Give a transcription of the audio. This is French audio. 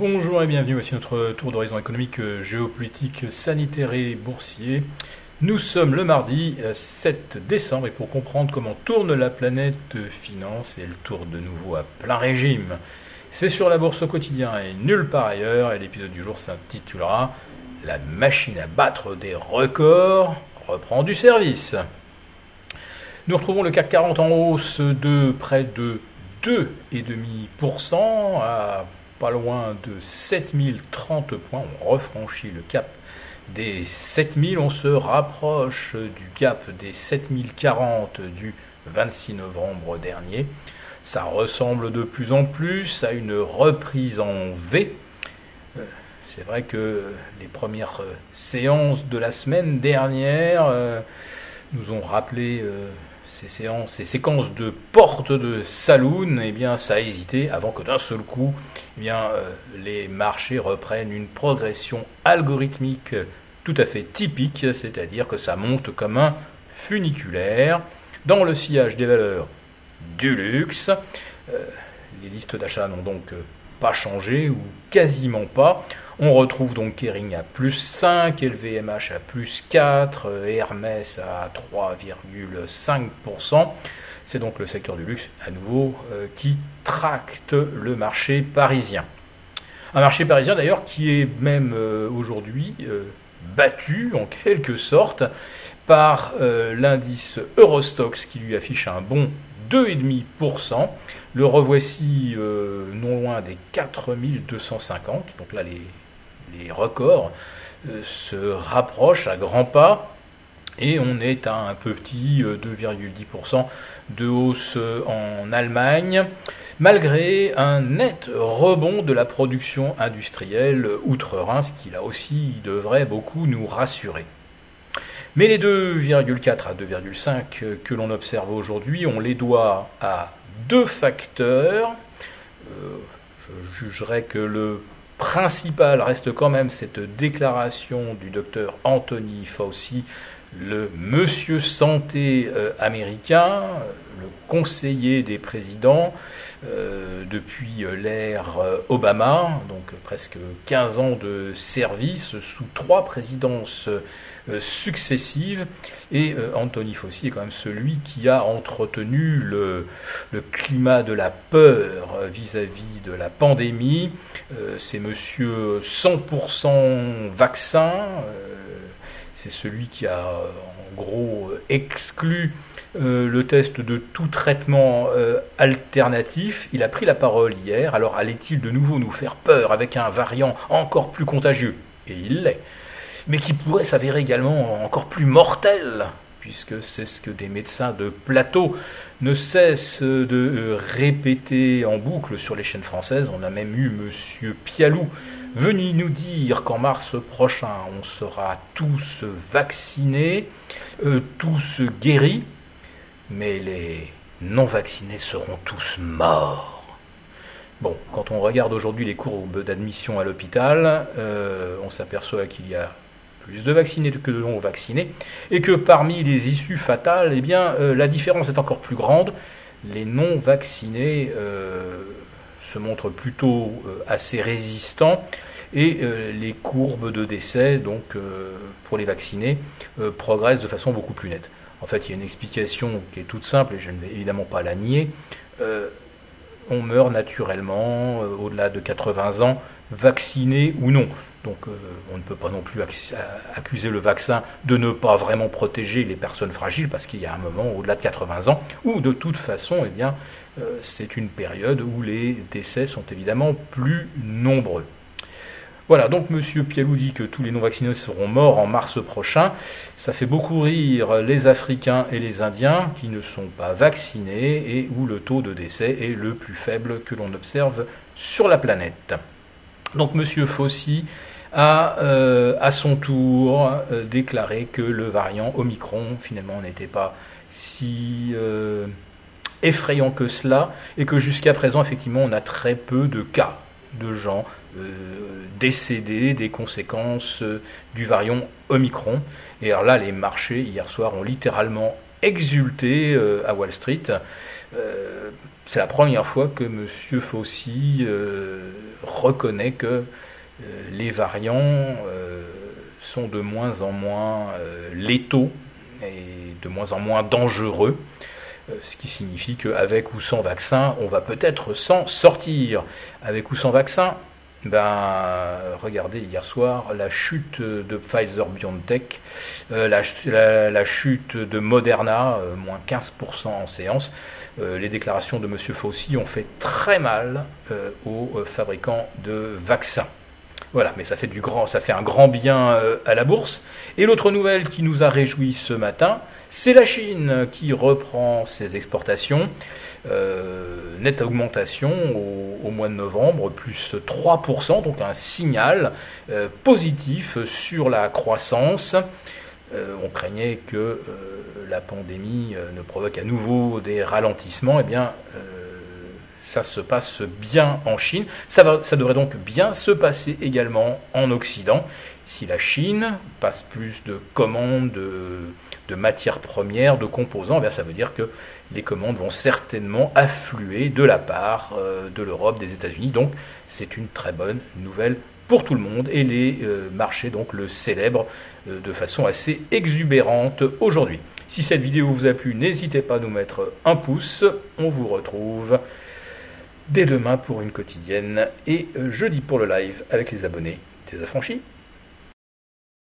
Bonjour et bienvenue, voici notre tour d'horizon économique, euh, géopolitique, sanitaire et boursier. Nous sommes le mardi 7 euh, décembre et pour comprendre comment tourne la planète finance, elle tourne de nouveau à plein régime. C'est sur la bourse au quotidien et nulle part ailleurs et l'épisode du jour s'intitulera La machine à battre des records reprend du service. Nous retrouvons le CAC 40 en hausse de près de 2,5% à pas loin de 7030 points. On refranchit le cap des 7000. On se rapproche du cap des 7040 du 26 novembre dernier. Ça ressemble de plus en plus à une reprise en V. Euh, c'est vrai que les premières séances de la semaine dernière euh, nous ont rappelé euh, ces séances, ces séquences de portes de saloon, eh bien, ça a hésité avant que d'un seul coup, eh bien, euh, les marchés reprennent une progression algorithmique tout à fait typique, c'est-à-dire que ça monte comme un funiculaire dans le sillage des valeurs du luxe. Euh, les listes d'achat n'ont donc pas changé ou quasiment pas. On retrouve donc Kering à plus 5, LVMH à plus 4, Hermès à 3,5%. C'est donc le secteur du luxe à nouveau euh, qui tracte le marché parisien. Un marché parisien d'ailleurs qui est même euh, aujourd'hui euh, battu en quelque sorte par l'indice Eurostox qui lui affiche un bon 2,5%. Le revoici non loin des 4250. Donc là, les, les records euh, se rapprochent à grands pas et on est à un petit 2,10% euh, de hausse en Allemagne, malgré un net rebond de la production industrielle outre-Rhin, ce qui là aussi devrait beaucoup nous rassurer. Mais les 2,4 à 2,5 que l'on observe aujourd'hui, on les doit à deux facteurs. Euh, je jugerais que le principal reste quand même cette déclaration du docteur Anthony Fauci, le monsieur santé euh, américain, le conseiller des présidents euh, depuis euh, l'ère Obama, donc presque 15 ans de service sous trois présidences successives. Et Anthony Fauci est quand même celui qui a entretenu le, le climat de la peur vis-à-vis de la pandémie. C'est monsieur 100% vaccin c'est celui qui a en gros exclu euh, le test de tout traitement euh, alternatif. Il a pris la parole hier, alors allait-il de nouveau nous faire peur avec un variant encore plus contagieux? Et il l'est. Mais qui pourrait s'avérer également encore plus mortel, puisque c'est ce que des médecins de plateau ne cessent de euh, répéter en boucle sur les chaînes françaises. On a même eu M. Pialou venu nous dire qu'en mars prochain, on sera tous vaccinés, euh, tous guéris, mais les non vaccinés seront tous morts. Bon, quand on regarde aujourd'hui les courbes d'admission à l'hôpital, euh, on s'aperçoit qu'il y a plus de vaccinés que de non vaccinés, et que parmi les issues fatales, eh bien, euh, la différence est encore plus grande. Les non vaccinés se montrent plutôt assez résistants et les courbes de décès, donc pour les vaccinés, progressent de façon beaucoup plus nette. En fait, il y a une explication qui est toute simple, et je ne vais évidemment pas la nier. on meurt naturellement, au-delà de 80 ans, vacciné ou non. Donc on ne peut pas non plus accuser le vaccin de ne pas vraiment protéger les personnes fragiles parce qu'il y a un moment au-delà de 80 ans où de toute façon eh bien c'est une période où les décès sont évidemment plus nombreux. Voilà, donc M. Pialou dit que tous les non-vaccinés seront morts en mars prochain. Ça fait beaucoup rire les Africains et les Indiens qui ne sont pas vaccinés et où le taux de décès est le plus faible que l'on observe sur la planète. Donc M. Fauci a euh, à son tour euh, déclaré que le variant Omicron finalement n'était pas si euh, effrayant que cela et que jusqu'à présent effectivement on a très peu de cas de gens décédés des conséquences du variant Omicron. Et alors là les marchés hier soir ont littéralement exulté à Wall Street. c'est la première fois que M. Fauci reconnaît que les variants sont de moins en moins létaux et de moins en moins dangereux. Euh, ce qui signifie qu'avec ou sans vaccin, on va peut-être s'en sortir. Avec ou sans vaccin, ben, regardez hier soir la chute de Pfizer BioNTech, euh, la, chute de Moderna, euh, moins 15% en séance. les déclarations de M. Fauci ont fait très mal aux fabricants de vaccins. Voilà, mais ça fait, du grand, ça fait un grand bien à la bourse. Et l'autre nouvelle qui nous a réjouis ce matin, c'est la Chine qui reprend ses exportations. Euh, nette augmentation au, mois de novembre, plus 3%, donc un signal euh, positif sur la croissance. Euh, on craignait que la pandémie ne provoque à nouveau des ralentissements. Eh bien, ça se passe bien en Chine. Ça, ça devrait donc bien se passer également en Occident. Si la Chine passe plus de commandes, de, matières premières, de composants, eh ça veut dire que les commandes vont certainement affluer de la part euh, de l'Europe, des États-Unis. Donc c'est une très bonne nouvelle pour tout le monde et les euh, marchés donc le célèbrent euh, de façon assez exubérante aujourd'hui. Si cette vidéo vous a plu, n'hésitez pas à nous mettre un pouce. On vous retrouve dès demain pour une quotidienne et jeudi pour le live avec les abonnés des affranchis.